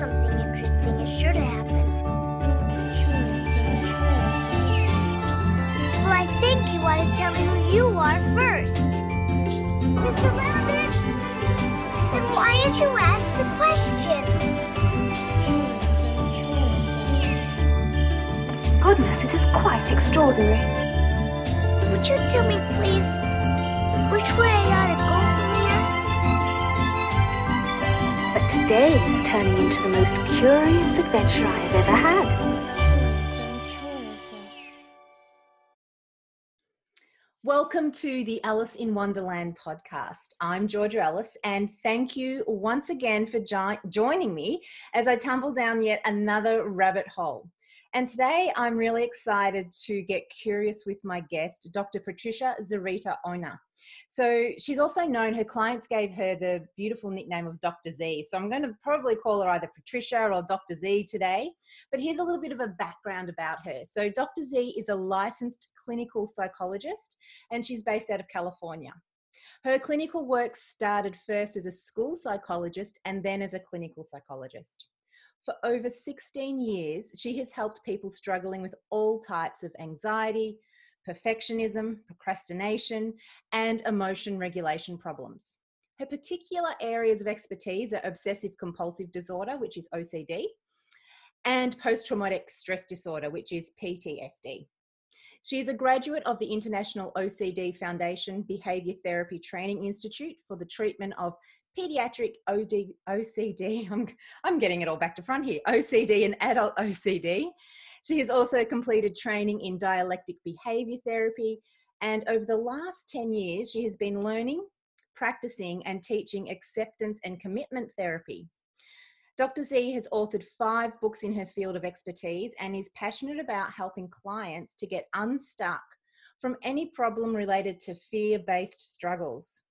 something interesting is sure to happen. Well, I think you ought to tell me who you are first. Mr. Rabbit? Then why did you ask the question? Goodness, this is quite extraordinary. Would you tell me, please, which way I ought to go is turning into the most curious adventure I have ever had. Welcome to the Alice in Wonderland podcast. I'm Georgia Ellis, and thank you once again for jo- joining me as I tumble down yet another rabbit hole. And today I'm really excited to get curious with my guest, Dr. Patricia Zurita Ona. So she's also known, her clients gave her the beautiful nickname of Dr. Z. So I'm going to probably call her either Patricia or Dr. Z today. But here's a little bit of a background about her. So Dr. Z is a licensed clinical psychologist and she's based out of California. Her clinical work started first as a school psychologist and then as a clinical psychologist. For over 16 years, she has helped people struggling with all types of anxiety, perfectionism, procrastination, and emotion regulation problems. Her particular areas of expertise are obsessive compulsive disorder, which is OCD, and post traumatic stress disorder, which is PTSD. She is a graduate of the International OCD Foundation Behavior Therapy Training Institute for the treatment of pediatric OD, OCD. I'm, I'm getting it all back to front here OCD and adult OCD. She has also completed training in dialectic behavior therapy. And over the last 10 years, she has been learning, practicing, and teaching acceptance and commitment therapy. Dr. Z has authored five books in her field of expertise and is passionate about helping clients to get unstuck from any problem related to fear based struggles.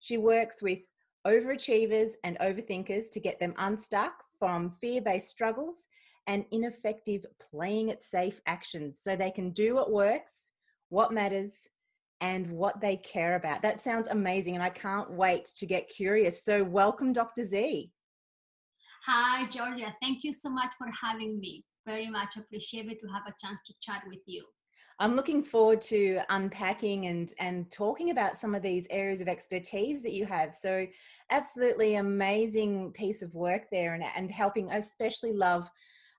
She works with overachievers and overthinkers to get them unstuck from fear based struggles and ineffective playing it safe actions so they can do what works, what matters, and what they care about. That sounds amazing, and I can't wait to get curious. So, welcome, Dr. Z. Hi, Georgia. Thank you so much for having me. Very much appreciated to have a chance to chat with you. I'm looking forward to unpacking and and talking about some of these areas of expertise that you have. So, absolutely amazing piece of work there, and and helping. I especially love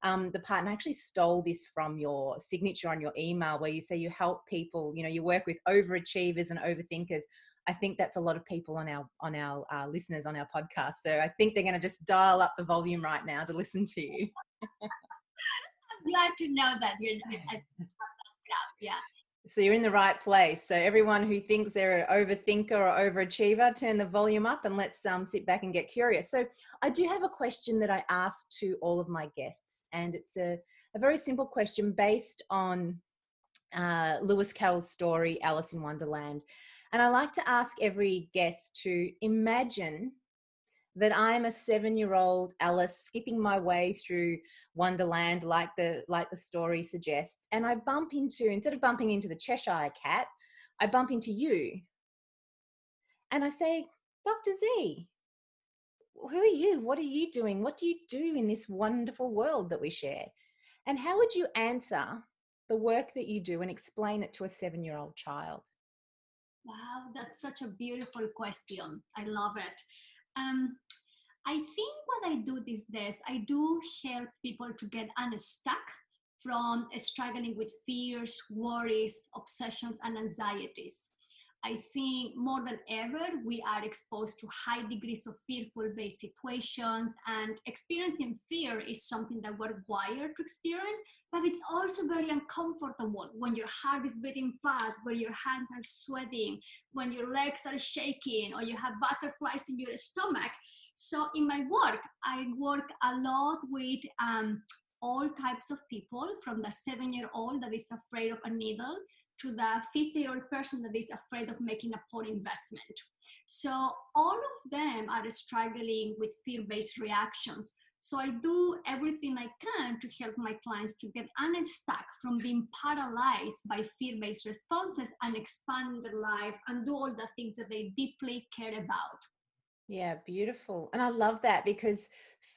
um, the part, and I actually stole this from your signature on your email, where you say you help people. You know, you work with overachievers and overthinkers. I think that's a lot of people on our on our uh, listeners on our podcast. So I think they're going to just dial up the volume right now to listen to you. I'm glad to know that you're. Yeah. So you're in the right place. So everyone who thinks they're an overthinker or overachiever, turn the volume up and let's um, sit back and get curious. So I do have a question that I ask to all of my guests, and it's a, a very simple question based on uh, Lewis Carroll's story, Alice in Wonderland. And I like to ask every guest to imagine that I'm a seven-year-old Alice skipping my way through Wonderland, like the like the story suggests, and I bump into instead of bumping into the Cheshire Cat, I bump into you, and I say, Doctor Z, who are you? What are you doing? What do you do in this wonderful world that we share? And how would you answer the work that you do and explain it to a seven-year-old child? Wow, that's such a beautiful question. I love it. Um, I think what I do these days, I do help people to get unstuck from struggling with fears, worries, obsessions, and anxieties. I think more than ever, we are exposed to high degrees of fearful based situations, and experiencing fear is something that we're wired to experience, but it's also very uncomfortable when your heart is beating fast, when your hands are sweating, when your legs are shaking, or you have butterflies in your stomach. So, in my work, I work a lot with um, all types of people from the seven year old that is afraid of a needle to the 50 year old person that is afraid of making a poor investment. So all of them are struggling with fear based reactions. So I do everything I can to help my clients to get unstuck from being paralyzed by fear based responses and expand their life and do all the things that they deeply care about. Yeah, beautiful. And I love that because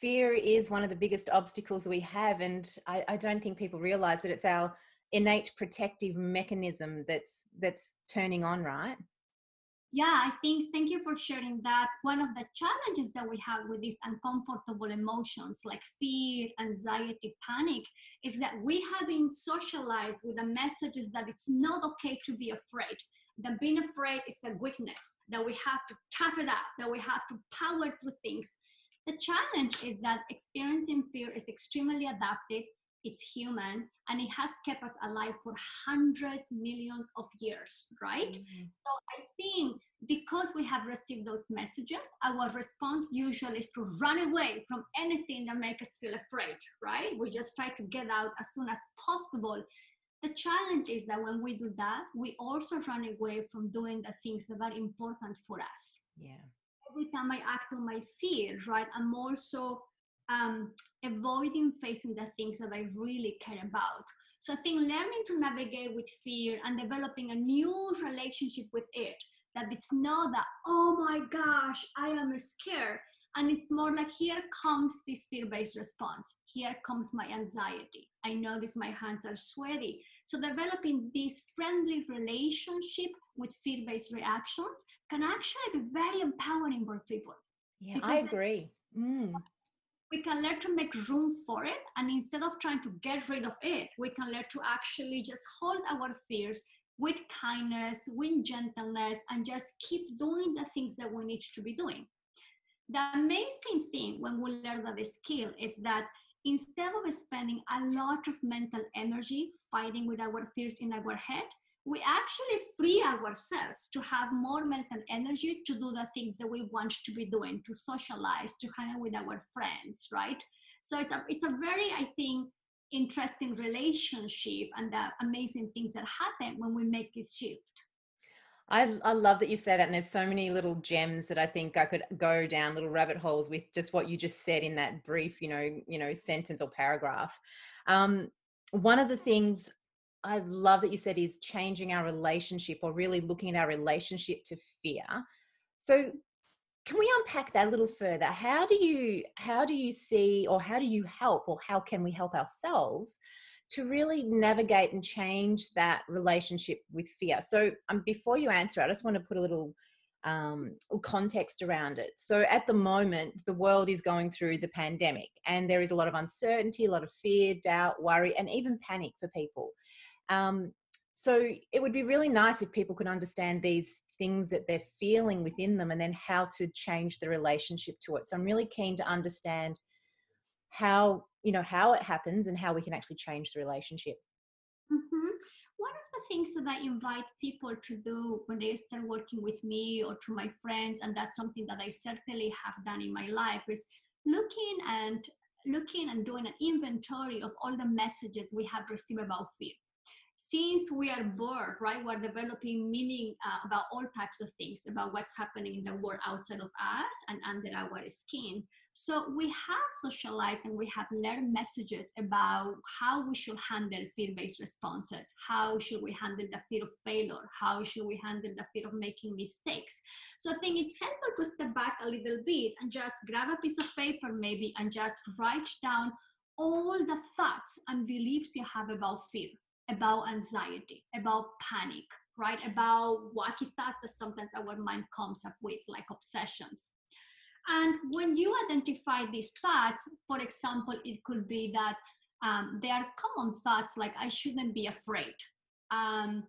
fear is one of the biggest obstacles we have. And I, I don't think people realize that it's our innate protective mechanism that's that's turning on, right? yeah i think thank you for sharing that one of the challenges that we have with these uncomfortable emotions like fear anxiety panic is that we have been socialized with the messages that it's not okay to be afraid that being afraid is a weakness that we have to tough it that we have to power through things the challenge is that experiencing fear is extremely adaptive it's human and it has kept us alive for hundreds millions of years right? Mm-hmm. so i think because we have received those messages our response usually is to run away from anything that makes us feel afraid right? We just try to get out as soon as possible. The challenge is that when we do that we also run away from doing the things that are important for us. Yeah. Every time i act on my fear right i'm also um, avoiding facing the things that I really care about. So I think learning to navigate with fear and developing a new relationship with it, that it's not that, oh my gosh, I am scared. And it's more like, here comes this fear based response. Here comes my anxiety. I notice my hands are sweaty. So developing this friendly relationship with fear based reactions can actually be very empowering for people. Yeah, I agree. Mm we can learn to make room for it. And instead of trying to get rid of it, we can learn to actually just hold our fears with kindness, with gentleness, and just keep doing the things that we need to be doing. The amazing thing when we learn that skill is that instead of spending a lot of mental energy fighting with our fears in our head, we actually free ourselves to have more mental energy to do the things that we want to be doing, to socialize, to hang out with our friends, right? So it's a it's a very, I think, interesting relationship and the amazing things that happen when we make this shift. I, I love that you say that, and there's so many little gems that I think I could go down little rabbit holes with just what you just said in that brief, you know, you know, sentence or paragraph. Um, one of the things I love that you said is changing our relationship or really looking at our relationship to fear. So can we unpack that a little further? How do you how do you see or how do you help or how can we help ourselves to really navigate and change that relationship with fear? So um, before you answer, I just want to put a little um, context around it. So at the moment, the world is going through the pandemic, and there is a lot of uncertainty, a lot of fear, doubt, worry, and even panic for people. Um, so it would be really nice if people could understand these things that they're feeling within them and then how to change the relationship to it. So I'm really keen to understand how you know how it happens and how we can actually change the relationship. Mm-hmm. One of the things that I invite people to do when they start working with me or to my friends, and that's something that I certainly have done in my life, is looking and looking and doing an inventory of all the messages we have received about fear since we are born, right, we're developing meaning uh, about all types of things, about what's happening in the world outside of us and under our skin. So we have socialized and we have learned messages about how we should handle fear-based responses. How should we handle the fear of failure? How should we handle the fear of making mistakes? So I think it's helpful to step back a little bit and just grab a piece of paper maybe and just write down all the thoughts and beliefs you have about fear about anxiety, about panic, right? About wacky thoughts that sometimes our mind comes up with, like obsessions. And when you identify these thoughts, for example, it could be that um, there are common thoughts like, I shouldn't be afraid. Um,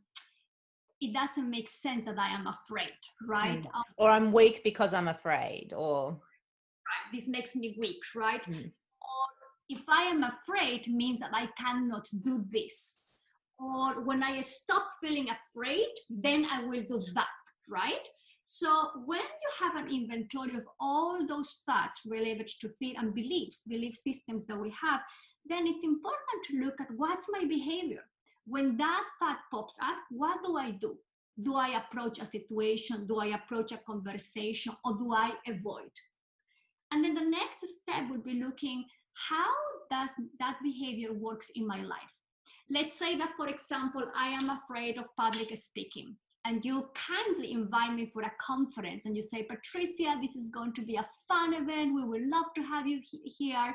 it doesn't make sense that I am afraid, right? Mm. Um, or I'm weak because I'm afraid, or. Right, this makes me weak, right? Mm. Or if I am afraid, means that I cannot do this or when I stop feeling afraid, then I will do that, right? So when you have an inventory of all those thoughts related to fear and beliefs, belief systems that we have, then it's important to look at what's my behavior. When that thought pops up, what do I do? Do I approach a situation? Do I approach a conversation? Or do I avoid? And then the next step would be looking how does that behavior works in my life? Let's say that, for example, I am afraid of public speaking. and you kindly invite me for a conference and you say, Patricia, this is going to be a fun event. We would love to have you he- here.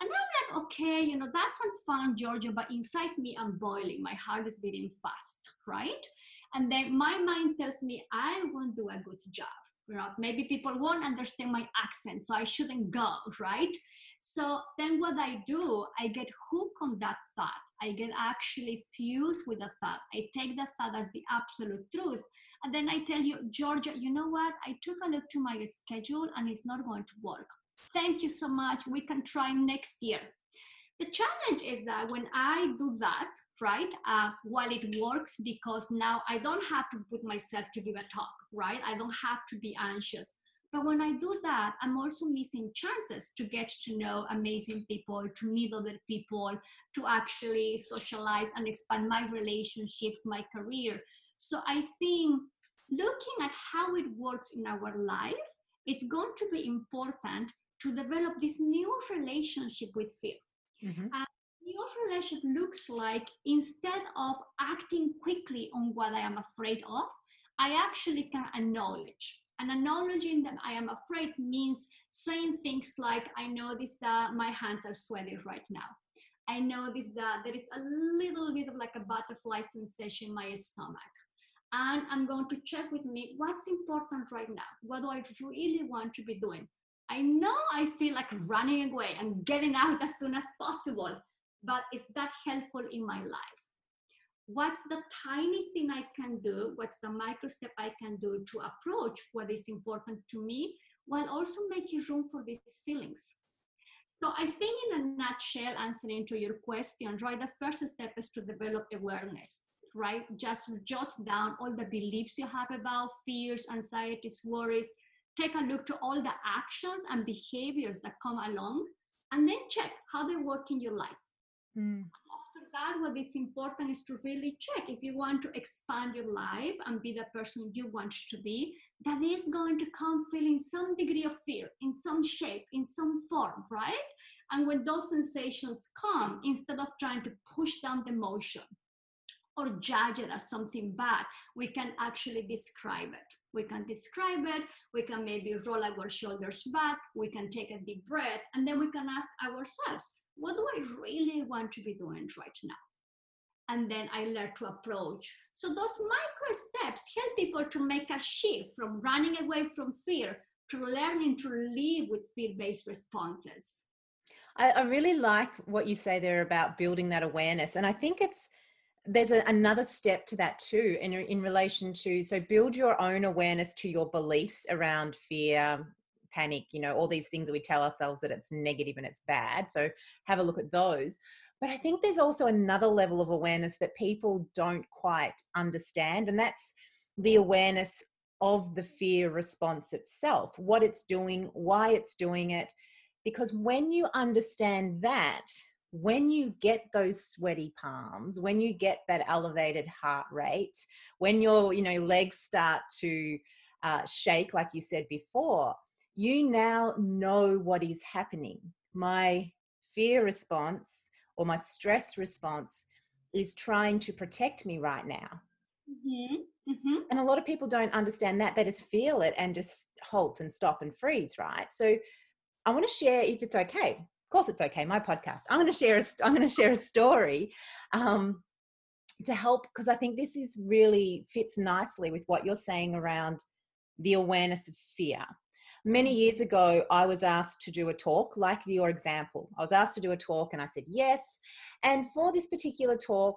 And I'm like, okay, you know, that sounds fun, Georgia, but inside me, I'm boiling. My heart is beating fast, right? And then my mind tells me I won't do a good job. You know, maybe people won't understand my accent, so I shouldn't go, right? So then what I do, I get hooked on that thought. I get actually fused with the thought. I take the thought as the absolute truth. And then I tell you, Georgia, you know what? I took a look to my schedule and it's not going to work. Thank you so much. We can try next year. The challenge is that when I do that, right, uh, while it works, because now I don't have to put myself to give a talk, right? I don't have to be anxious. But when I do that, I'm also missing chances to get to know amazing people, to meet other people, to actually socialize and expand my relationships, my career. So I think looking at how it works in our life, it's going to be important to develop this new relationship with fear. Mm-hmm. Uh, your relationship looks like instead of acting quickly on what I am afraid of, I actually can acknowledge and acknowledging that I am afraid means saying things like, I know this that my hands are sweaty right now. I know this that there is a little bit of like a butterfly sensation in my stomach. And I'm going to check with me what's important right now. What do I really want to be doing? I know I feel like running away and getting out as soon as possible, but is that helpful in my life? What's the tiny thing I can do? What's the micro step I can do to approach what is important to me while also making room for these feelings? So I think in a nutshell, answering to your question, right, the first step is to develop awareness, right? Just jot down all the beliefs you have about fears, anxieties, worries. Take a look to all the actions and behaviors that come along, and then check how they work in your life. Mm that, what is important is to really check if you want to expand your life and be the person you want to be, that is going to come feeling some degree of fear in some shape, in some form, right? And when those sensations come, instead of trying to push down the emotion or judge it as something bad, we can actually describe it. We can describe it, we can maybe roll our shoulders back, we can take a deep breath, and then we can ask ourselves, what do I really want to be doing right now? And then I learn to approach. So those micro steps help people to make a shift from running away from fear to learning to live with fear-based responses. I, I really like what you say there about building that awareness. And I think it's there's a, another step to that too in, in relation to so build your own awareness to your beliefs around fear panic, you know, all these things that we tell ourselves that it's negative and it's bad. So have a look at those. But I think there's also another level of awareness that people don't quite understand, and that's the awareness of the fear response itself, what it's doing, why it's doing it. Because when you understand that, when you get those sweaty palms, when you get that elevated heart rate, when your you know legs start to uh, shake, like you said before, you now know what is happening. My fear response or my stress response is trying to protect me right now. Mm-hmm. Mm-hmm. And a lot of people don't understand that. They just feel it and just halt and stop and freeze, right? So I want to share, if it's okay. Of course, it's okay. My podcast. I'm going to share. A, I'm going to share a story um, to help because I think this is really fits nicely with what you're saying around the awareness of fear many years ago, I was asked to do a talk, like your example. I was asked to do a talk, and I said yes. And for this particular talk,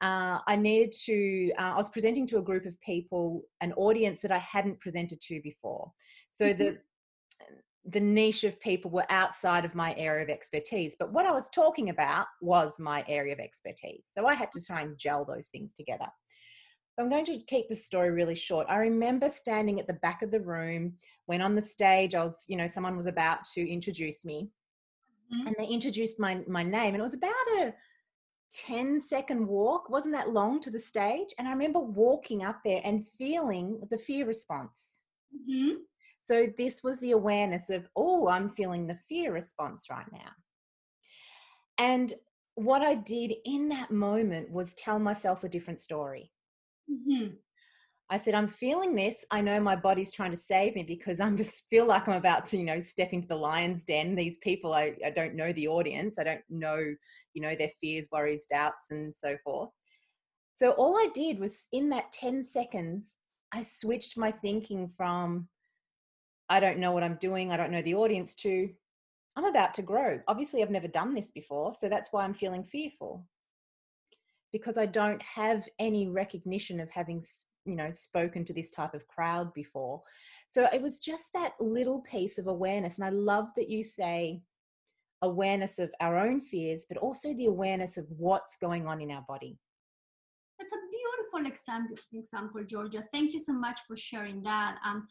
uh, I needed to, uh, I was presenting to a group of people, an audience that I hadn't presented to before. So mm-hmm. the the niche of people were outside of my area of expertise. But what I was talking about was my area of expertise. So I had to try and gel those things together. I'm going to keep the story really short. I remember standing at the back of the room when on the stage I was, you know, someone was about to introduce me mm-hmm. and they introduced my my name and it was about a 10 second walk, wasn't that long to the stage. And I remember walking up there and feeling the fear response. Mm-hmm. So this was the awareness of, oh, I'm feeling the fear response right now. And what I did in that moment was tell myself a different story. Mm-hmm. I said, I'm feeling this. I know my body's trying to save me because I'm just feel like I'm about to, you know, step into the lion's den. These people, I, I don't know the audience. I don't know, you know, their fears, worries, doubts, and so forth. So all I did was in that 10 seconds, I switched my thinking from, I don't know what I'm doing, I don't know the audience, to I'm about to grow. Obviously, I've never done this before. So that's why I'm feeling fearful because I don't have any recognition of having you know spoken to this type of crowd before. So it was just that little piece of awareness and i love that you say awareness of our own fears but also the awareness of what's going on in our body. That's a beautiful example example georgia. Thank you so much for sharing that. Um,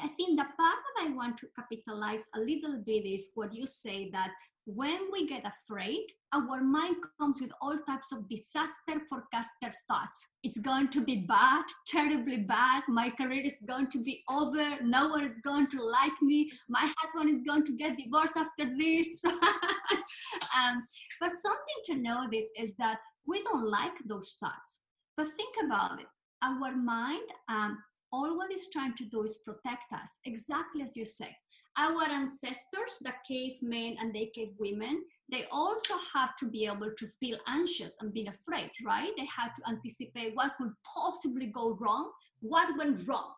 I think the part that I want to capitalize a little bit is what you say that when we get afraid, our mind comes with all types of disaster forecaster thoughts. It's going to be bad, terribly bad. My career is going to be over. No one is going to like me. My husband is going to get divorced after this. um, but something to notice is that we don't like those thoughts. But think about it. Our mind, um, all what it's trying to do is protect us, exactly as you say our ancestors, the cavemen and the cave women, they also have to be able to feel anxious and be afraid, right? They had to anticipate what could possibly go wrong, what went wrong.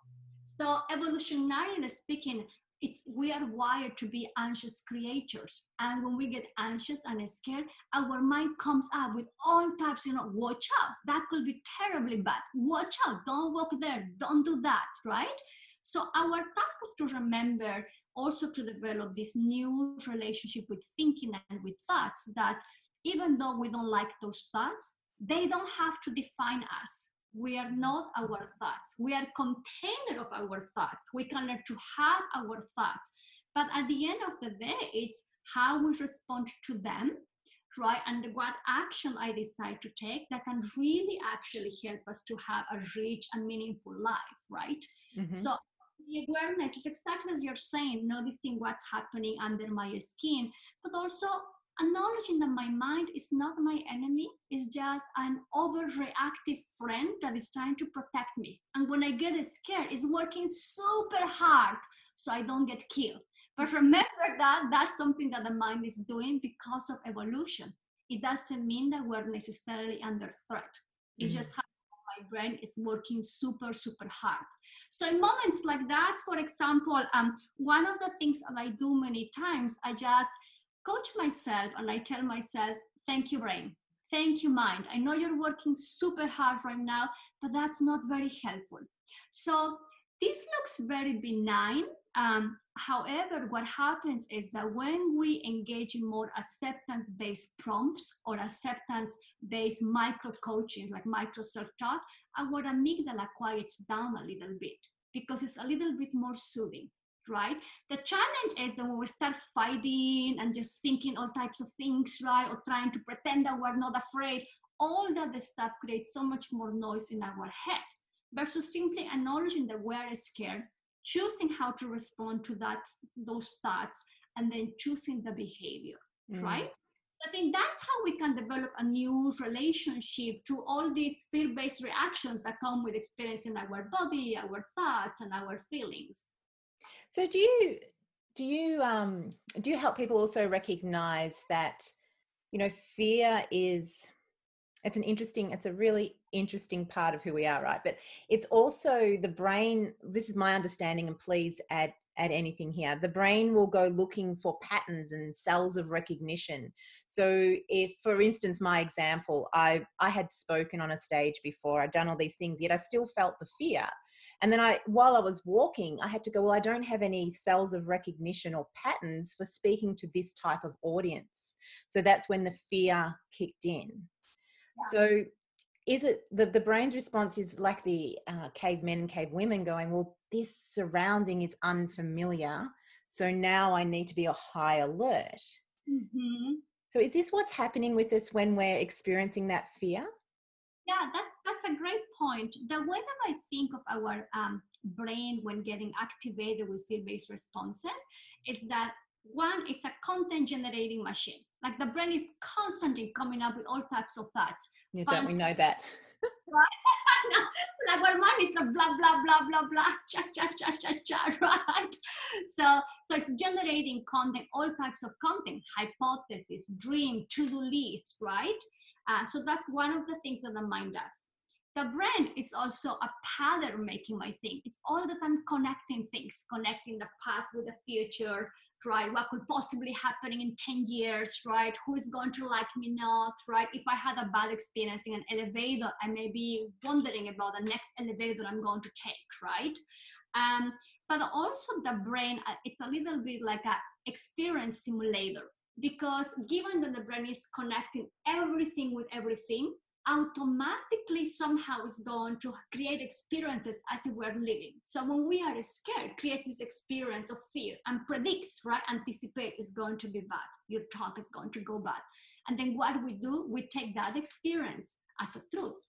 So evolutionarily speaking, it's we are wired to be anxious creatures and when we get anxious and scared our mind comes up with all types you know watch out that could be terribly bad watch out don't walk there don't do that right so our task is to remember also to develop this new relationship with thinking and with thoughts that even though we don't like those thoughts, they don't have to define us. We are not our thoughts. We are container of our thoughts. We can learn to have our thoughts. But at the end of the day, it's how we respond to them, right? And what action I decide to take that can really actually help us to have a rich and meaningful life, right? Mm-hmm. So the awareness is exactly as you're saying, noticing what's happening under my skin, but also acknowledging that my mind is not my enemy, it's just an overreactive friend that is trying to protect me. And when I get scared, it's working super hard so I don't get killed. But remember that that's something that the mind is doing because of evolution. It doesn't mean that we're necessarily under threat. It's mm-hmm. just how my brain is working super, super hard. So in moments like that, for example, um, one of the things that I do many times, I just coach myself and I tell myself, thank you, brain. Thank you, mind. I know you're working super hard right now, but that's not very helpful. So this looks very benign. Um, however, what happens is that when we engage in more acceptance based prompts or acceptance based micro coaching, like micro self talk, our amygdala quiets down a little bit because it's a little bit more soothing right? The challenge is that when we start fighting and just thinking all types of things, right? Or trying to pretend that we're not afraid, all that stuff creates so much more noise in our head versus simply acknowledging that we're scared, choosing how to respond to that those thoughts, and then choosing the behavior, mm. right? I think that's how we can develop a new relationship to all these fear-based reactions that come with experiencing our body, our thoughts, and our feelings. So do you do you um do you help people also recognize that you know fear is it's an interesting it's a really interesting part of who we are right? But it's also the brain this is my understanding and please add add anything here the brain will go looking for patterns and cells of recognition. So if for instance my example i i had spoken on a stage before i'd done all these things yet i still felt the fear. And then i while i was walking i had to go well i don't have any cells of recognition or patterns for speaking to this type of audience. So that's when the fear kicked in. So is it the, the brain's response is like the uh, cavemen and cave women going well this surrounding is unfamiliar so now i need to be a high alert. Mm-hmm. so is this what's happening with us when we're experiencing that fear? Yeah that's that's a great point. The way that i think of our um, brain when getting activated with fear-based responses is that one is a content generating machine like the brain is constantly coming up with all types of thoughts. Yeah, don't we know that? like our mind is a blah blah blah blah blah cha cha cha cha cha right? So so it's generating content all types of content hypothesis dream to-do list right? Uh, so that's one of the things that the mind does. The brain is also a pattern making my thing. It's all the time connecting things connecting the past with the future right what could possibly happening in 10 years right? Who is going to like me not right? If i had a bad experience in an elevator i may be wondering about the next elevator i'm going to take right? Um, but also the brain uh, it's a little bit like a experience simulator because given that the brain is connecting everything with everything automatically somehow is going to create experiences as if we're living. So when we are scared, creates this experience of fear and predicts, right? Anticipates it's going to be bad. Your talk is going to go bad. And then what we do, we take that experience as a truth.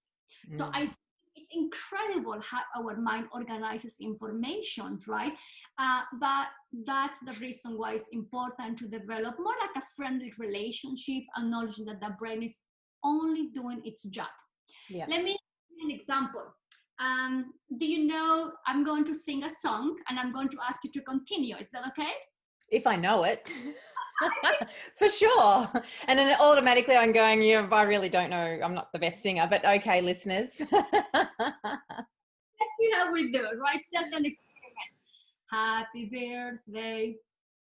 Mm. So I it's incredible how our mind organizes information, right? Uh, but that's the reason why it's important to develop more like a friendly relationship, acknowledging that the brain is only doing its job. Yeah. Let me give you an example. Um, do you know I'm going to sing a song and I'm going to ask you to continue? Is that okay? If I know it. For sure. And then automatically I'm going, yeah, I really don't know. I'm not the best singer, but okay, listeners. Let's see how we do it, right? Just an experiment. Happy birthday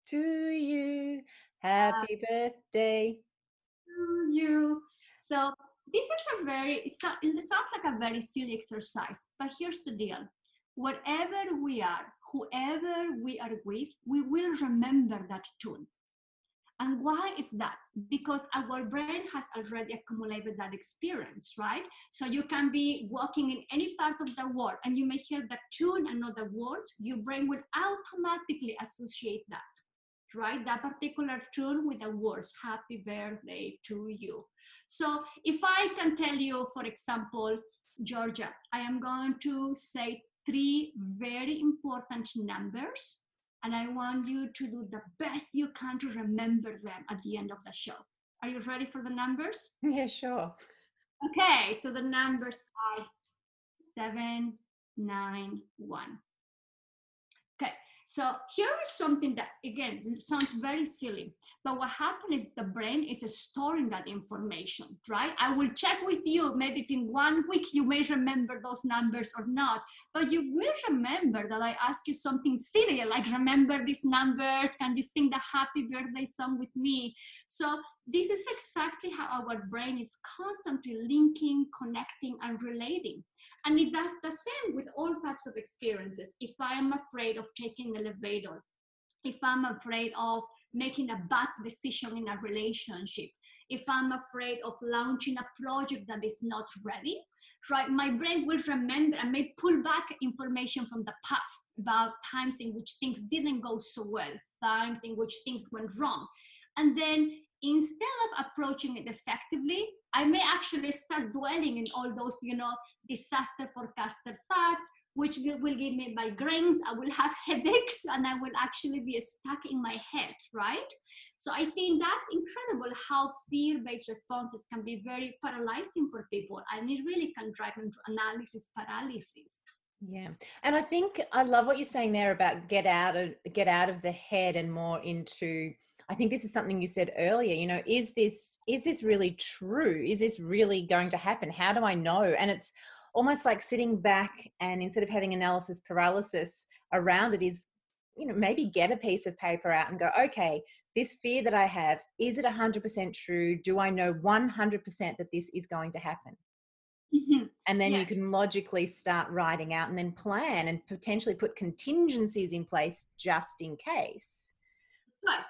to you. Happy birthday to you. So this is a very, it sounds like a very silly exercise, but here's the deal. Wherever we are, whoever we are with, we will remember that tune. And why is that? Because our brain has already accumulated that experience, right? So you can be walking in any part of the world and you may hear the tune and not the words, your brain will automatically associate that, right? That particular tune with the words, happy birthday to you. So if I can tell you, for example, Georgia, I am going to say three very important numbers, and I want you to do the best you can to remember them at the end of the show. Are you ready for the numbers? Yeah, sure. Okay, so the numbers are seven, nine, one. So here is something that, again, sounds very silly, but what happens is the brain is storing that information, right? I will check with you, maybe if in one week you may remember those numbers or not, but you will remember that I asked you something silly, like remember these numbers, can you sing the happy birthday song with me? So this is exactly how our brain is constantly linking, connecting, and relating. And it does the same with all types of experiences. If I'm afraid of taking an elevator, if I'm afraid of making a bad decision in a relationship, if I'm afraid of launching a project that is not ready, right, my brain will remember and may pull back information from the past about times in which things didn't go so well, times in which things went wrong. And then instead of approaching it effectively, I may actually start dwelling in all those, you know, disaster forecaster thoughts, which will give me migraines. I will have headaches and I will actually be stuck in my head, right? So I think that's incredible how fear based responses can be very paralyzing for people and it really can drive into analysis paralysis. Yeah. And I think I love what you're saying there about get out of get out of the head and more into I think this is something you said earlier, you know, is this is this really true? Is this really going to happen? How do I know? And it's almost like sitting back and instead of having analysis paralysis around it is you know maybe get a piece of paper out and go okay this fear that i have is it 100% true do i know 100% that this is going to happen mm-hmm. and then yeah. you can logically start writing out and then plan and potentially put contingencies in place just in case right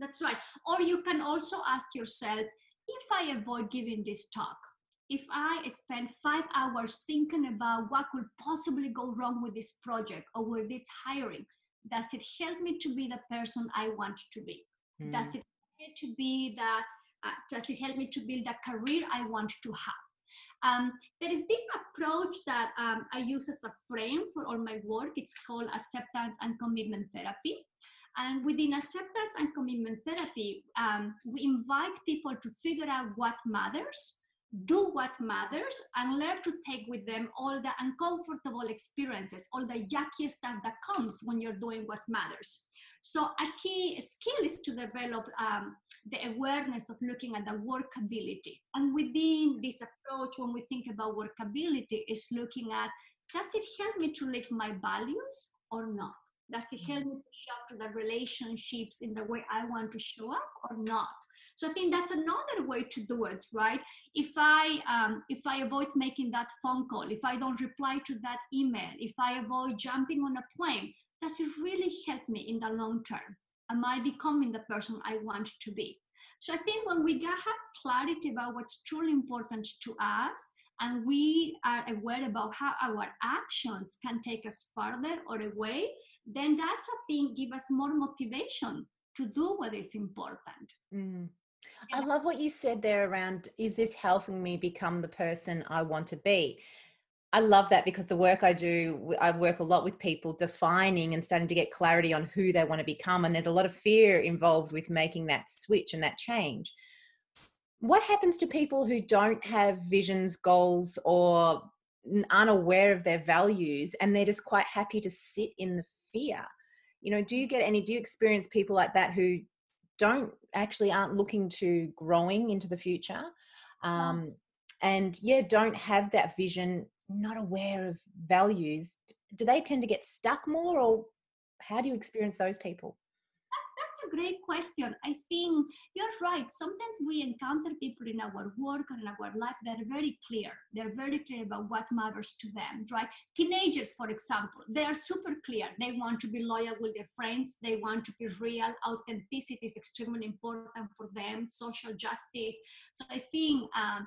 that's right. Or you can also ask yourself if I avoid giving this talk, if I spend five hours thinking about what could possibly go wrong with this project or with this hiring, does it help me to be the person I want to be? Mm. Does it help me to be the uh, does it help me to build the career I want to have? Um, there is this approach that um, I use as a frame for all my work. It's called acceptance and commitment therapy. And within acceptance and commitment therapy, um, we invite people to figure out what matters do what matters and learn to take with them all the uncomfortable experiences, all the yucky stuff that comes when you're doing what matters. So a key skill is to develop um, the awareness of looking at the workability. And within this approach, when we think about workability, is looking at does it help me to live my values or not? Does it help me to show up to the relationships in the way I want to show up or not? So I think that's another way to do it, right? If I um, if I avoid making that phone call, if I don't reply to that email, if I avoid jumping on a plane, does it really help me in the long term? Am I becoming the person I want to be? So I think when we have clarity about what's truly important to us, and we are aware about how our actions can take us further or away, then that's a thing give us more motivation to do what is important. Mm. I love what you said there around is this helping me become the person I want to be? I love that because the work I do, I work a lot with people defining and starting to get clarity on who they want to become. And there's a lot of fear involved with making that switch and that change. What happens to people who don't have visions, goals, or unaware of their values and they're just quite happy to sit in the fear? You know, do you get any, do you experience people like that who don't actually aren't looking to growing into the future? Um, and yeah don't have that vision not aware of values do they tend to get stuck more or how do you experience those people great question. I think you're right. Sometimes we encounter people in our work or in our life that are very clear. They're very clear about what matters to them, right? Teenagers, for example, they are super clear. They want to be loyal with their friends. They want to be real. Authenticity is extremely important for them. Social justice. So I think um,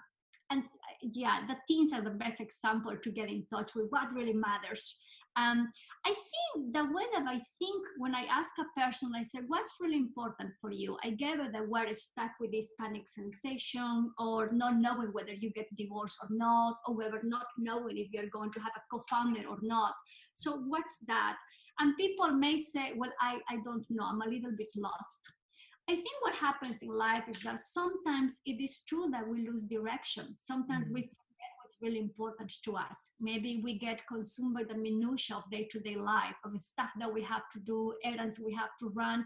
and yeah the teens are the best example to get in touch with what really matters um, I think the way that I think when I ask a person, I say, What's really important for you? I gather that we're stuck with this panic sensation or not knowing whether you get divorced or not, or whether not knowing if you're going to have a co founder or not. So, what's that? And people may say, Well, I, I don't know, I'm a little bit lost. I think what happens in life is that sometimes it is true that we lose direction. Sometimes mm-hmm. we really important to us. Maybe we get consumed by the minutiae of day-to-day life, of stuff that we have to do, errands we have to run,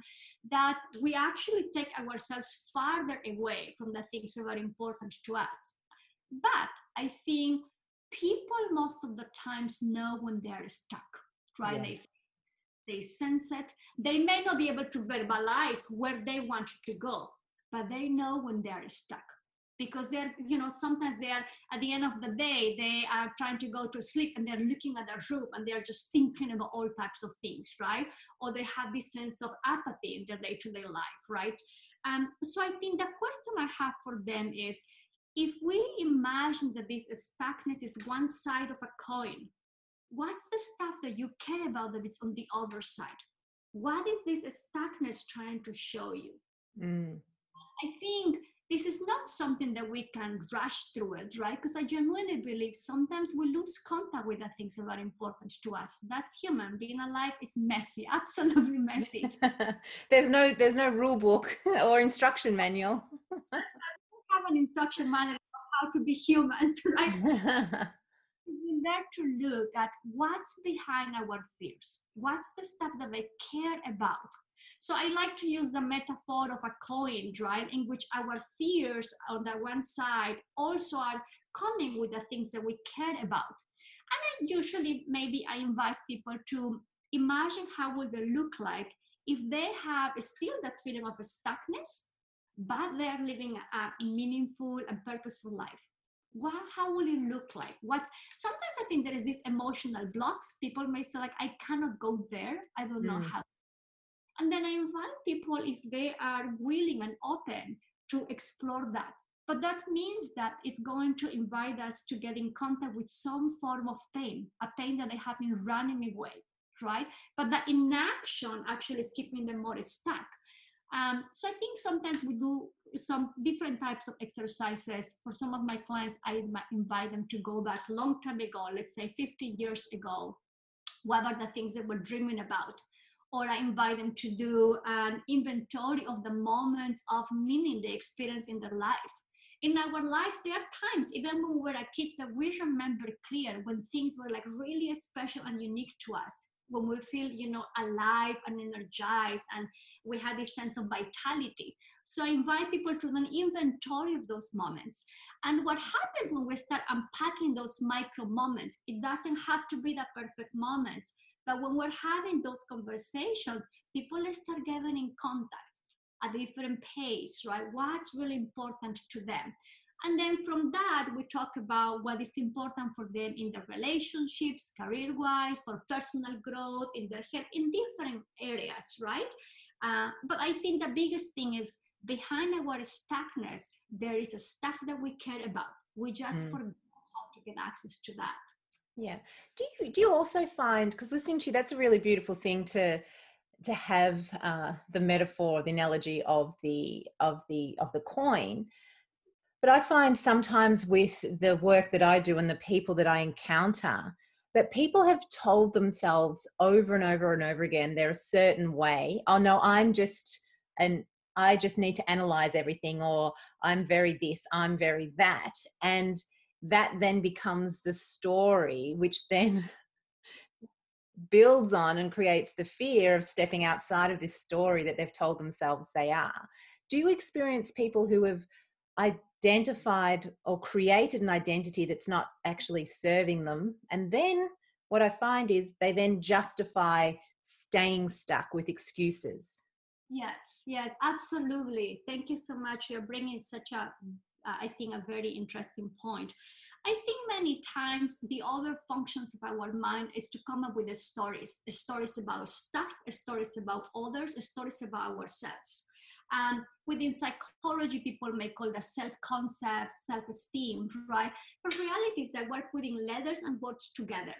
that we actually take ourselves farther away from the things that are important to us. But I think people most of the times know when they're stuck, right? They they sense it. They may not be able to verbalize where they want to go, but they know when they're stuck because they're you know sometimes they are at the end of the day they are trying to go to sleep and they're looking at the roof and they're just thinking about all types of things right? Or they have this sense of apathy in their day-to-day life right? Um, so i think the question i have for them is if we imagine that this stuckness is one side of a coin what's the stuff that you care about that it's on the other side? What is this stuckness trying to show you? Mm. i think this is not something that we can rush through it, right? Because I genuinely believe sometimes we lose contact with the things that are important to us. That's human. Being alive is messy, absolutely messy. there's no there's no rule book or instruction manual. we have an instruction manual how to be humans, right? we there to look at what's behind our fears. What's the stuff that we care about? So I like to use the metaphor of a coin, right, in which our fears on the one side also are coming with the things that we care about. And I usually maybe I invite people to imagine how would they look like if they have still that feeling of stuckness, but they're living a meaningful and purposeful life. What, how will it look like? What sometimes I think there is this emotional blocks. People may say like, I cannot go there. I don't know mm. how and then I invite people if they are willing and open to explore that. But that means that it's going to invite us to get in contact with some form of pain, a pain that they have been running away, right? But that inaction actually is keeping them more stuck. Um, so I think sometimes we do some different types of exercises. For some of my clients, I invite them to go back long time ago, let's say 50 years ago. What are the things they were dreaming about? Or I invite them to do an inventory of the moments of meaning they experience in their life. in our lives there are times even when we were kids that we remember clear when things were like really special and unique to us. When we feel you know alive and energized and we had this sense of vitality. So i invite people to an inventory of those moments. And what happens when we start unpacking those micro moments it doesn't have to be the perfect moments but when we're having those conversations people start getting in contact at a different pace right what's really important to them and then from that, we talk about what is important for them in their relationships, career wise, for personal growth, in their health, in different areas, right? Uh, but I think the biggest thing is behind our stuckness, there is a stuff that we care about. We just mm. forget how to get access to that. Yeah. Do you do you also find because listening to you, that's a really beautiful thing to to have uh, the metaphor, the analogy of the of the of the coin but I find sometimes with the work that I do and the people that I encounter, that people have told themselves over and over and over again they're a certain way. Oh no, I'm just and I just need to analyze everything, or I'm very this, I'm very that. And that then becomes the story, which then builds on and creates the fear of stepping outside of this story that they've told themselves they are. Do you experience people who have identified or created an identity that's not actually serving them. And then what I find is they then justify staying stuck with excuses. Yes, yes, absolutely. Thank you so much. You're bringing such a, uh, I think, a very interesting point. I think many times the other functions of our mind is to come up with the stories, stories about stuff, stories about others, stories about ourselves. And within psychology, people may call that self-concept, self-esteem, right? But reality is that we're putting letters and words together.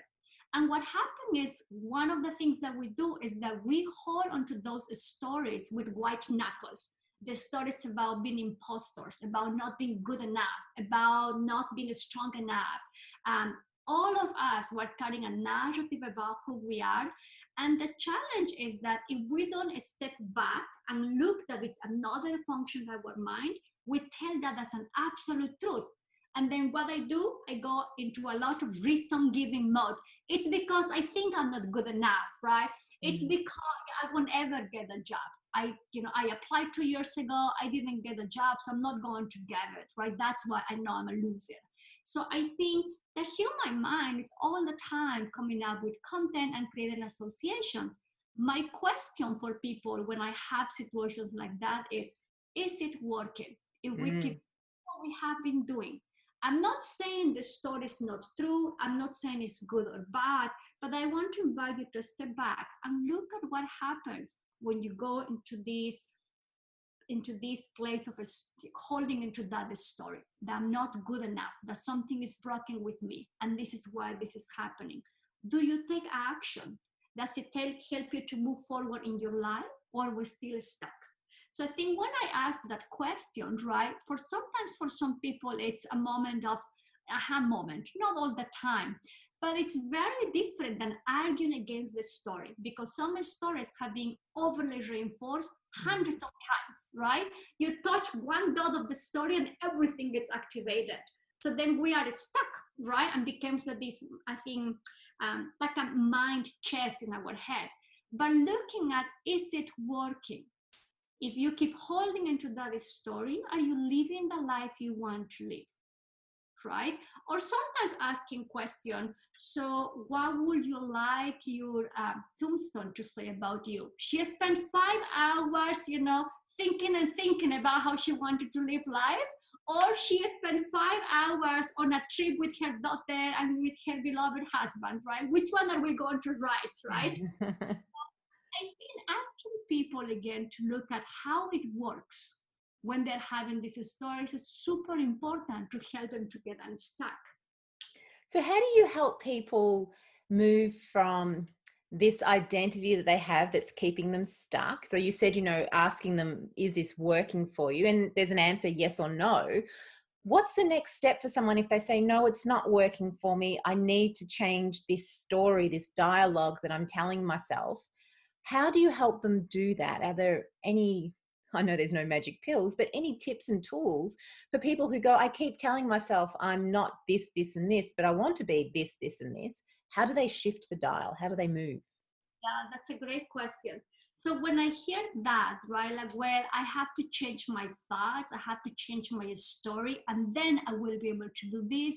And what happens is one of the things that we do is that we hold onto those stories with white knuckles. The stories about being imposters, about not being good enough, about not being strong enough. Um, all of us were carrying a narrative about who we are and the challenge is that if we don't step back and look that it's another function of our mind, we tell that as an absolute truth. And then what I do, I go into a lot of reason giving mode. It's because I think I'm not good enough, right? It's mm-hmm. because I won't ever get a job. I, you know, I applied two years ago, I didn't get a job, so I'm not going to get it, right? That's why I know I'm a loser. So I think the human mind is all the time coming up with content and creating associations. My question for people when I have situations like that is Is it working? If we mm. keep what we have been doing, I'm not saying the story is not true. I'm not saying it's good or bad, but I want to invite you to step back and look at what happens when you go into this into this place of a, holding into that story that I'm not good enough, that something is broken with me, and this is why this is happening. Do you take action? Does it help, help you to move forward in your life, or we're still stuck? So I think when I ask that question, right, for sometimes for some people it's a moment of aha moment, not all the time. But it's very different than arguing against the story because some stories have been overly reinforced hundreds of times, right? You touch one dot of the story and everything gets activated. So then we are stuck, right? And becomes this, I think, um, like a mind chess in our head. But looking at is it working? If you keep holding into that story, are you living the life you want to live? Right? Or sometimes asking question, so what would you like your uh, tombstone to say about you? She spent five hours, you know, thinking and thinking about how she wanted to live life, or she spent five hours on a trip with her daughter and with her beloved husband, right? Which one are we going to write, right? I think asking people again to look at how it works when they're having these stories is super important to help them to get unstuck. So, how do you help people move from this identity that they have that's keeping them stuck? So, you said, you know, asking them, is this working for you? And there's an answer, yes or no. What's the next step for someone if they say, no, it's not working for me? I need to change this story, this dialogue that I'm telling myself. How do you help them do that? Are there any I know there's no magic pills, but any tips and tools for people who go, I keep telling myself I'm not this, this, and this, but I want to be this, this, and this. How do they shift the dial? How do they move? Yeah, that's a great question. So when I hear that, right, like, well, I have to change my thoughts, I have to change my story, and then I will be able to do this.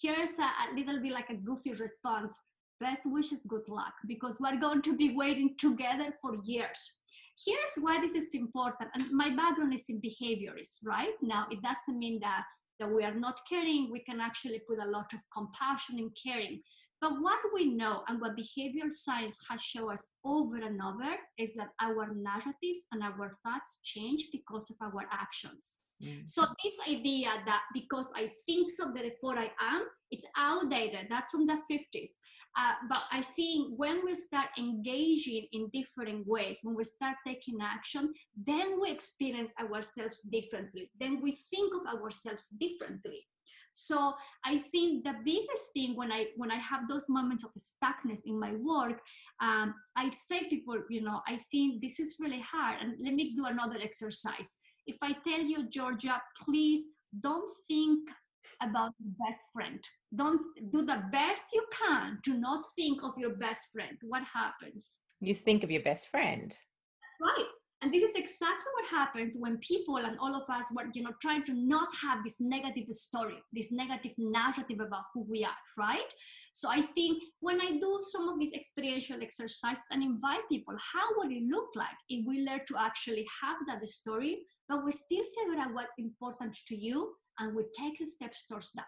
Here's a, a little bit like a goofy response. Best wishes, good luck, because we're going to be waiting together for years. Here's why this is important. And my background is in behaviorists, right? Now, it doesn't mean that, that we are not caring. We can actually put a lot of compassion in caring. But what we know and what behavioral science has shown us over and over is that our narratives and our thoughts change because of our actions. Mm. So this idea that because I think so, therefore I am, it's outdated. That's from the 50s. Uh, but I think when we start engaging in different ways, when we start taking action, then we experience ourselves differently. Then we think of ourselves differently. So I think the biggest thing when I when I have those moments of stuckness in my work, um, I say people, you know, I think this is really hard, and let me do another exercise. If I tell you, Georgia, please don't think about your best friend. Don't do the best you can Do not think of your best friend. What happens? You think of your best friend. That's right and this is exactly what happens when people and all of us were you know trying to not have this negative story this negative narrative about who we are right so i think when i do some of these experiential exercises and invite people how would it look like if we learn to actually have that story but we still figure out what's important to you and we take the steps towards that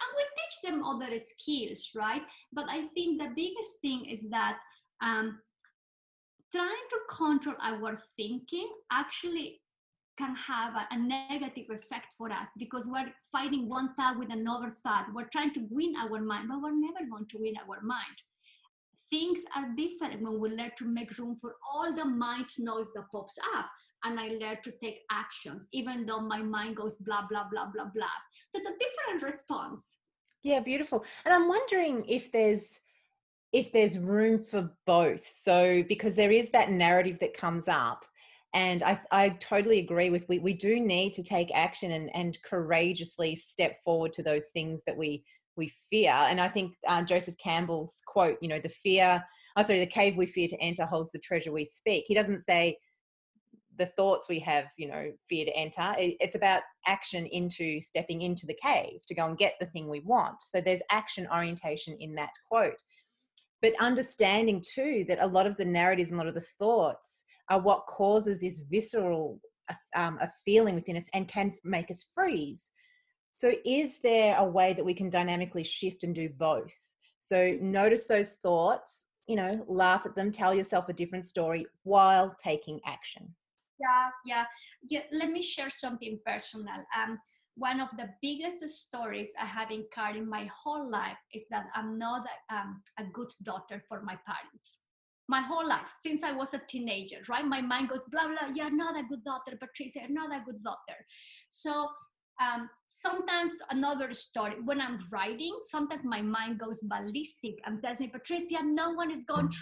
and we teach them other skills right but i think the biggest thing is that um, trying to control our thinking actually can have a, a, negative effect for us because we're fighting one thought with another thought. We're trying to win our mind, but we're never going to win our mind. Things are different when we learn to make room for all the mind noise that pops up. And I learn to take actions, even though my mind goes blah, blah, blah, blah, blah. So it's a different response. Yeah, beautiful. And I'm wondering if there's if there's room for both. So, because there is that narrative that comes up. And I, I totally agree with we, we do need to take action and, and courageously step forward to those things that we we fear. And I think uh, Joseph Campbell's quote, you know, the fear, oh, sorry, the cave we fear to enter holds the treasure we speak. He doesn't say the thoughts we have, you know, fear to enter. It's about action into stepping into the cave to go and get the thing we want. So there's action orientation in that quote but understanding too that a lot of the narratives and a lot of the thoughts are what causes this visceral um, a feeling within us and can make us freeze so is there a way that we can dynamically shift and do both so notice those thoughts you know laugh at them tell yourself a different story while taking action yeah yeah yeah let me share something personal um one of the biggest stories I have encountered in my whole life is that I'm not um, a good daughter for my parents. My whole life, since I was a teenager, right? My mind goes, blah, blah, you're not a good daughter, Patricia, you're not a good daughter. So um, sometimes another story, when I'm writing, sometimes my mind goes ballistic and tells me, Patricia, no one is going to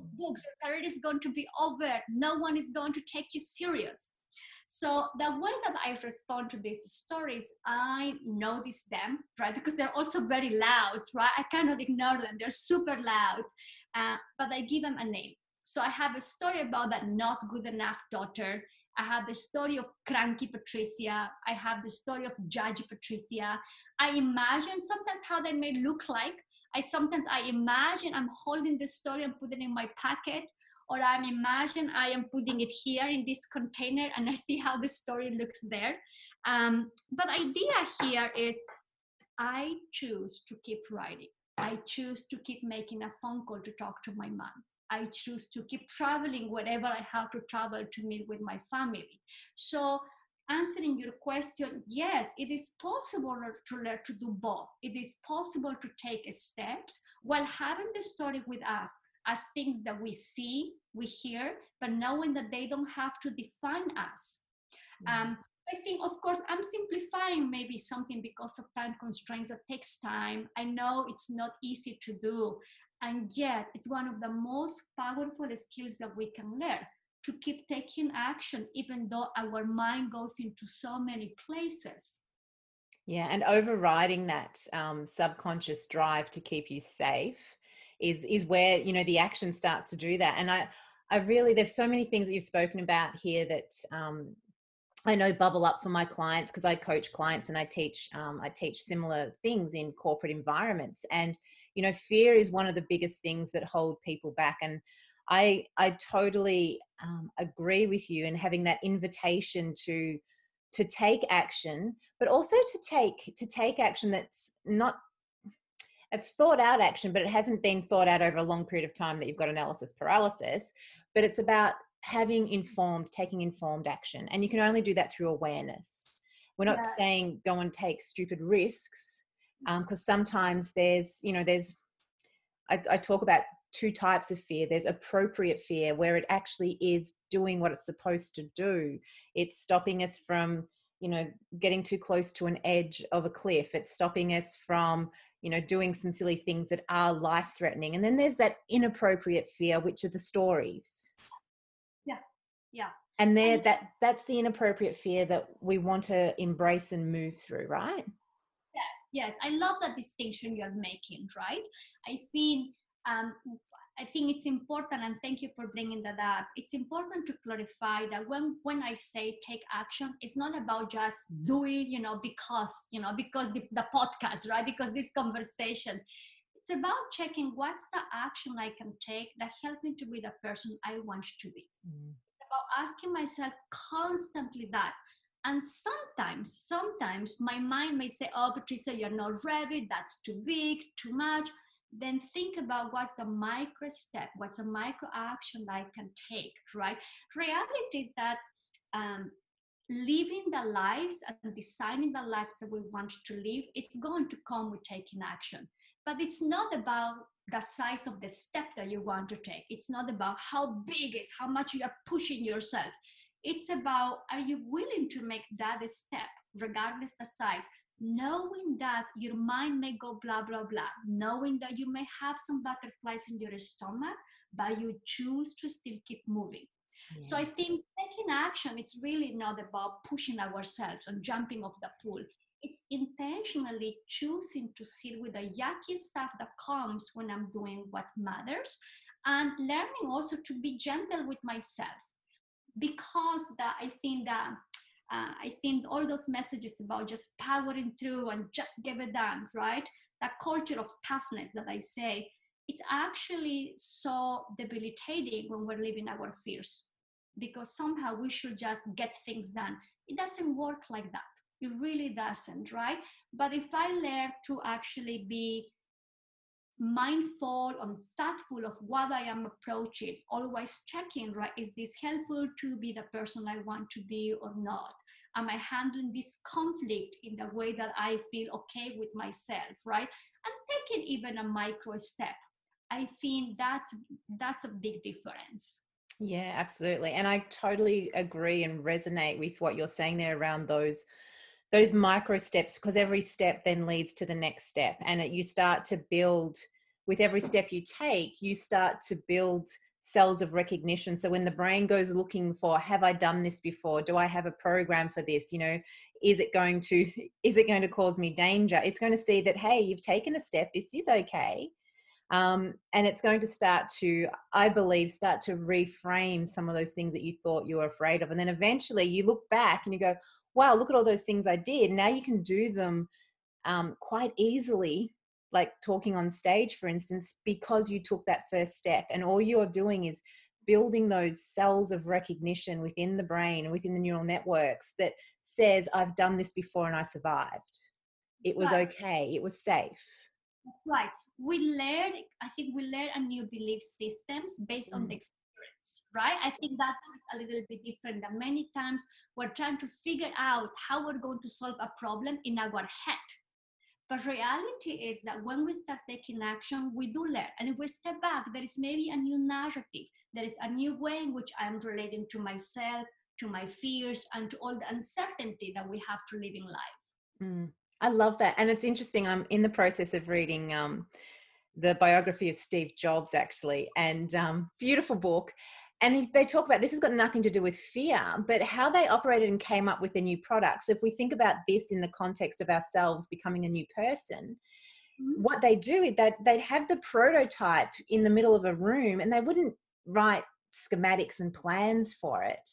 those books. Your is going to be over. No one is going to take you serious so the way that I respond to these stories, I notice them, right? Because they're also very loud, right? I cannot ignore them. They're super loud, uh, but I give them a name. So I have a story about that not good enough daughter. I have the story of cranky Patricia. I have the story of judgy Patricia. I imagine sometimes how they may look like. I sometimes I imagine I'm holding the story and putting it in my pocket or I'm imagine I am putting it here in this container and I see how the story looks there. Um, but idea here is I choose to keep writing. I choose to keep making a phone call to talk to my mom. I choose to keep traveling wherever I have to travel to meet with my family. So answering your question, yes, it is possible to learn to do both. It is possible to take steps while having the story with us, as things that we see, we hear, but knowing that they don't have to define us. Mm-hmm. Um, I think, of course, I'm simplifying maybe something because of time constraints that takes time. I know it's not easy to do, and yet it's one of the most powerful skills that we can learn to keep taking action, even though our mind goes into so many places. Yeah, and overriding that um, subconscious drive to keep you safe is is where you know the action starts to do that. And I, I really there's so many things that you've spoken about here that um, I know bubble up for my clients because I coach clients and I teach um, I teach similar things in corporate environments. And you know, fear is one of the biggest things that hold people back. And I I totally um, agree with you in having that invitation to to take action but also to take to take action that's not it's thought out action but it hasn't been thought out over a long period of time that you've got analysis paralysis but it's about having informed taking informed action and you can only do that through awareness we're not yeah. saying go and take stupid risks because um, sometimes there's you know there's I, I talk about two types of fear. There's appropriate fear where it actually is doing what it's supposed to do. It's stopping us from you know getting too close to an edge of a cliff. It's stopping us from you know doing some silly things that are life threatening and then there's that inappropriate fear which are the stories. Yeah. Yeah. And there that that's the inappropriate fear that we want to embrace and move through right? Yes yes. I love that distinction you're making right? I think um, I think it's important, and thank you for bringing that up. It's important to clarify that when when I say take action, it's not about just doing, you know, because you know, because the, the podcast, right? Because this conversation. It's about checking what's the action I can take that helps me to be the person I want to be. Mm. It's about asking myself constantly that. And sometimes, sometimes my mind may say, "Oh, Patricia, you're not ready. That's too big, too much." Then think about what's a micro step, what's a micro action I can take, right? Reality is that um, living the lives and designing the lives that we want to live, it's going to come with taking action. But it's not about the size of the step that you want to take. It's not about how big it's, how much you are pushing yourself. It's about are you willing to make that step, regardless the size? Knowing that your mind may go blah blah blah knowing that you may have some butterflies in your stomach but you choose to still keep moving. So i think taking action it's really not about pushing ourselves and jumping off the pool. It's intentionally choosing to sit with the yucky stuff that comes when i'm doing what matters and learning also to be gentle with myself. Because that i think that uh, I think all those messages about just powering through and just give it done, right? That culture of toughness that I say, it's actually so debilitating when we're living our fears because somehow we should just get things done. It doesn't work like that. It really doesn't, right? But if I learn to actually be mindful and thoughtful of what I am approaching, always checking, right? Is this helpful to be the person I want to be or not? Am I handling this conflict in the way that I feel okay with myself, right? And taking even a micro step. I think that's that's a big difference. Yeah, absolutely. And I totally agree and resonate with what you're saying there around those those micro steps because every step then leads to the next step and it, you start to build with every step you take you start to build cells of recognition. So when the brain goes looking for have i done this before? Do i have a program for this? You know is it going to is it going to cause me danger? It's going to see that hey you've taken a step. This is okay. Um, and it's going to start to i believe start to reframe some of those things that you thought you were afraid of. And then eventually you look back and you go wow, look at all those things I did. Now you can do them um, quite easily, like talking on stage, for instance, because you took that first step. And all you're doing is building those cells of recognition within the brain and within the neural networks that says, I've done this before and I survived. It was right. okay, it was safe. That's right. We learn, I think we learn a new belief systems based mm. on the experience right? I think that's a little bit different that many times we're trying to figure out how we're going to solve a problem in our head. But reality is that when we start taking action, we do learn. And if we step back, there is maybe a new narrative. There is a new way in which I'm relating to myself, to my fears, and to all the uncertainty that we have to live in life. Mm, I love that. And it's interesting. I'm in the process of reading um, the biography of Steve Jobs, actually, and um, beautiful book. and they talk about this has got nothing to do with fear, but how they operated and came up with the new products. If we think about this in the context of ourselves becoming a new person, mm-hmm. what they do is that they'd have the prototype in the middle of a room and they wouldn't write schematics and plans for it.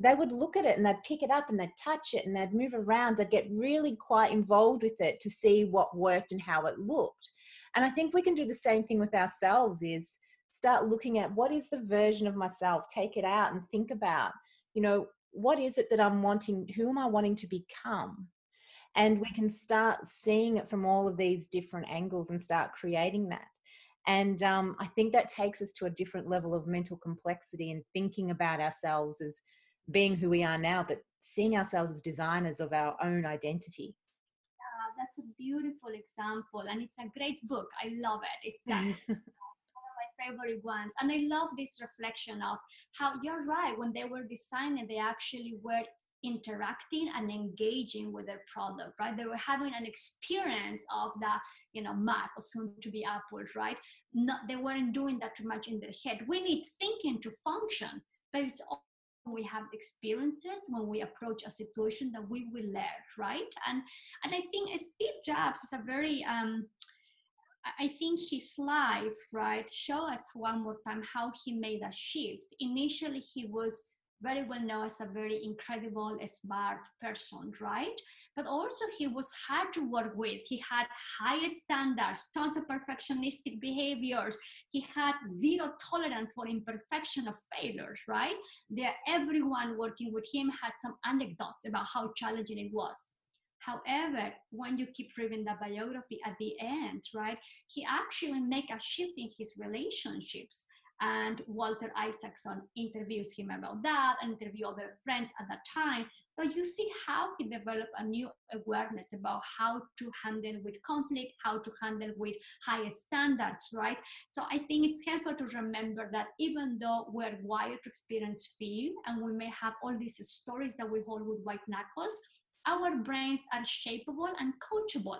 They would look at it and they'd pick it up and they'd touch it and they'd move around. They'd get really quite involved with it to see what worked and how it looked. And I think we can do the same thing with ourselves is start looking at what is the version of myself, take it out and think about, you know, what is it that I'm wanting, who am I wanting to become? And we can start seeing it from all of these different angles and start creating that. And um, I think that takes us to a different level of mental complexity and thinking about ourselves as being who we are now, but seeing ourselves as designers of our own identity. Yeah, that's a beautiful example, and it's a great book. I love it. It's one of my favorite ones. And I love this reflection of how you're right. When they were designing, they actually were interacting and engaging with their product, right? They were having an experience of the, you know, Mac or soon to be Apple, right? Not, they weren't doing that too much in their head. We need thinking to function, but it's we have experiences when we approach a situation that we will learn right and and i think steve jobs is a very um I think his life, right, show us one more time how he made a shift. Initially, he was very well known as a very incredible, smart person, right? But also he was hard to work with. He had high standards, tons of perfectionistic behaviors. He had zero tolerance for imperfection of failures, right? There, everyone working with him had some anecdotes about how challenging it was. However, when you keep reading the biography at the end, right, he actually make a shift in his relationships. And Walter Isaacson interviews him about that and interview other friends at that time. But you see how he developed a new awareness about how to handle with conflict, how to handle with higher standards, right? So I think it's helpful to remember that even though we're wired to experience fear and we may have all these stories that we hold with white knuckles, our brains are shapeable and coachable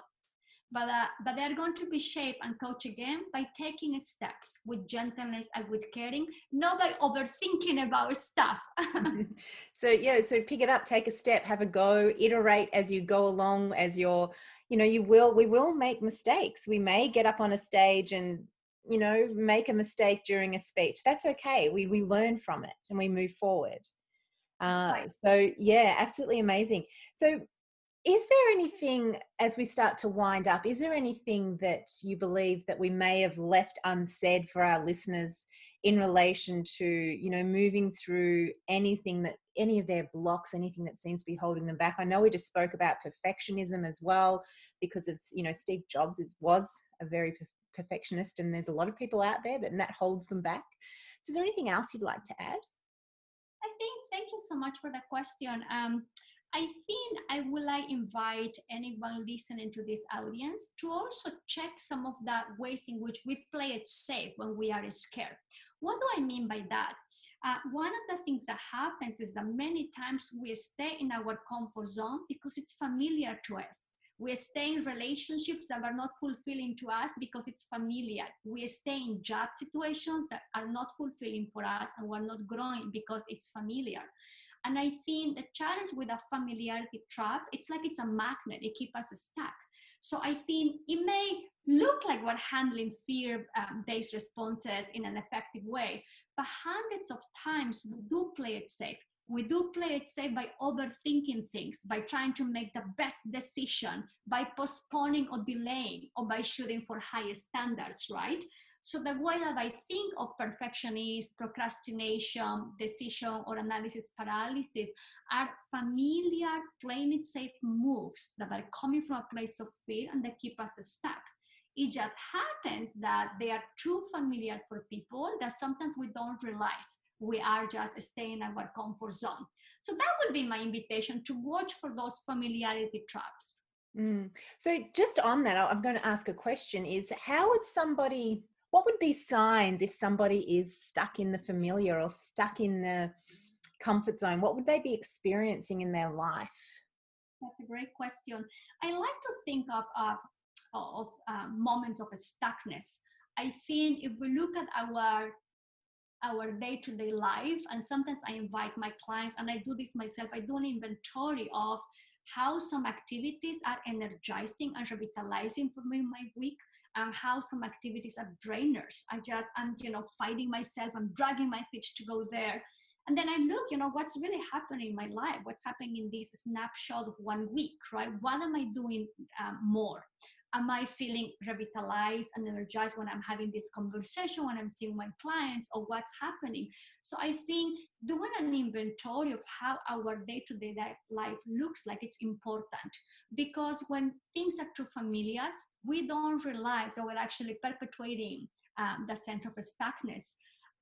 but, uh, but they are going to be shaped and coached again by taking steps with gentleness and with caring, not by overthinking about stuff. so yeah, so pick it up, take a step, have a go, iterate as you go along, as you're, you know, you will, we will make mistakes. We may get up on a stage and, you know, make a mistake during a speech. That's okay. We we learn from it and we move forward. Uh, so yeah, absolutely amazing. So is there anything as we start to wind up is there anything that you believe that we may have left unsaid for our listeners in relation to you know moving through anything that any of their blocks anything that seems to be holding them back? I know we just spoke about perfectionism as well because of you know steve jobs is was a very perfectionist and there's a lot of people out there that and that holds them back. So is there anything else you'd like to add? I think, thank you so much for the question. Um, I think I would like invite anyone listening to this audience to also check some of the ways in which we play it safe when we are scared. What do I mean by that? Uh, one of the things that happens is that many times we stay in our comfort zone because it's familiar to us. We stay in relationships that are not fulfilling to us because it's familiar. We stay in job situations that are not fulfilling for us and we're not growing because it's familiar. And I think the challenge with a familiarity trap, it's like it's a magnet, it keeps us stuck. So I think it may look like we're handling fear-based um, responses in an effective way, but hundreds of times we do play it safe we do play it safe by overthinking things, by trying to make the best decision, by postponing or delaying, or by shooting for higher standards, right? So the way that I think of perfectionism, procrastination, decision or analysis paralysis are familiar, playing it safe moves that are coming from a place of fear and that keep us stuck. It just happens that they are too familiar for people that sometimes we don't realize we are just staying in our comfort zone. So that would be my invitation to watch for those familiarity traps. Mm. So just on that, I'm going to ask a question is how would somebody, what would be signs if somebody is stuck in the familiar or stuck in the comfort zone? What would they be experiencing in their life? That's a great question. I like to think of, of, of uh, moments of stuckness. I think if we look at our our day-to-day life and sometimes i invite my clients and i do this myself i do an inventory of how some activities are energizing and revitalizing for me in my week and how some activities are drainers. I just i'm you know fighting myself i'm dragging my feet to go there. And then i look you know what's really happening in my life? What's happening in this snapshot of one week right? What am i doing um, more? Am I feeling revitalized and energized when I'm having this conversation, when I'm seeing my clients, or what's happening? So I think doing an inventory of how our day to day life looks like it's important because when things are too familiar, we don't realize that we're actually perpetuating um, the sense of stuckness.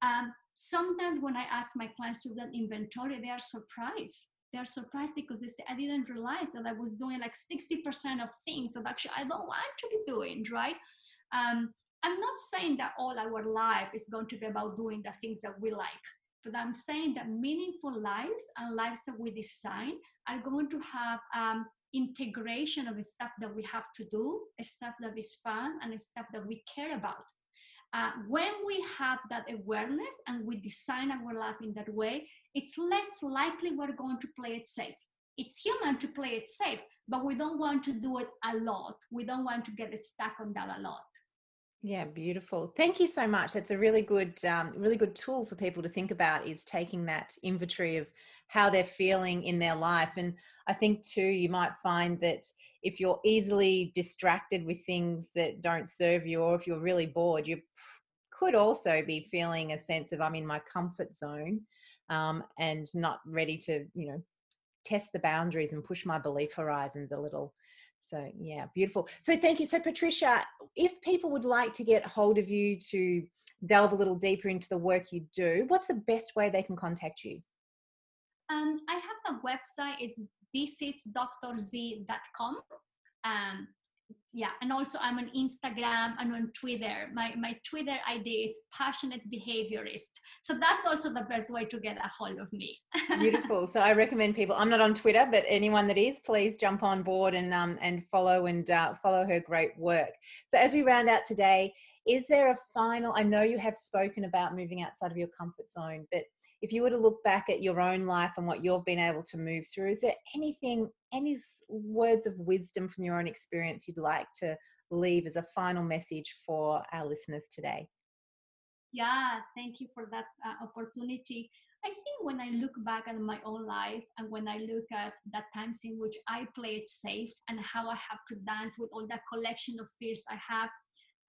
Um, sometimes when I ask my clients to do an inventory, they are surprised they're surprised because they say, I didn't realize that I was doing like 60% of things that actually I don't want to be doing, right? Um, I'm not saying that all our life is going to be about doing the things that we like, but I'm saying that meaningful lives and lives that we design are going to have um, integration of stuff that we have to do, stuff that is fun, and stuff that we care about. Uh, when we have that awareness and we design our life in that way, it's less likely we're going to play it safe. It's human to play it safe, but we don't want to do it a lot. We don't want to get stuck on that a lot. Yeah, beautiful. Thank you so much. That's a really good, um, really good tool for people to think about. Is taking that inventory of how they're feeling in their life, and I think too, you might find that if you're easily distracted with things that don't serve you, or if you're really bored, you could also be feeling a sense of I'm in my comfort zone um, and not ready to, you know, test the boundaries and push my belief horizons a little. So, yeah, beautiful. So, thank you. So, Patricia, if people would like to get hold of you to delve a little deeper into the work you do, what's the best way they can contact you? Um, I have a website, is thisisdrz.com. Um, yeah and also i'm on instagram and on twitter. My my twitter id is passionate behaviorist. So that's also the best way to get a hold of me. Beautiful. So i recommend people i'm not on twitter but anyone that is please jump on board and um and follow and uh, follow her great work. So as we round out today is there a final i know you have spoken about moving outside of your comfort zone but if you were to look back at your own life and what you've been able to move through, is there anything, any words of wisdom from your own experience you'd like to leave as a final message for our listeners today? Yeah, thank you for that uh, opportunity. I think when I look back at my own life and when I look at the times in which I played safe and how I have to dance with all that collection of fears I have,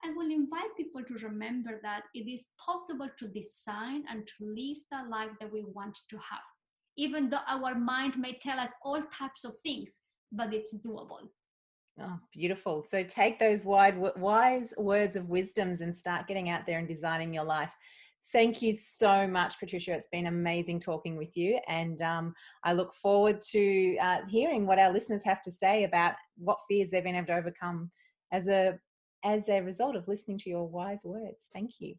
I will invite people to remember that it is possible to design and to live the life that we want to have, even though our mind may tell us all types of things, but it's doable. Oh, beautiful. So take those wide, wise words of wisdoms and start getting out there and designing your life. Thank you so much, Patricia. It's been amazing talking with you. And um, I look forward to uh, hearing what our listeners have to say about what fears they've been able to overcome as a as a result of listening to your wise words. Thank you.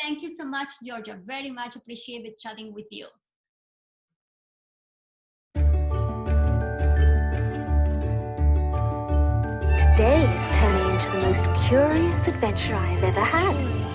Thank you so much, Georgia. Very much appreciated chatting with you. Today is turning into the most curious adventure I have ever had.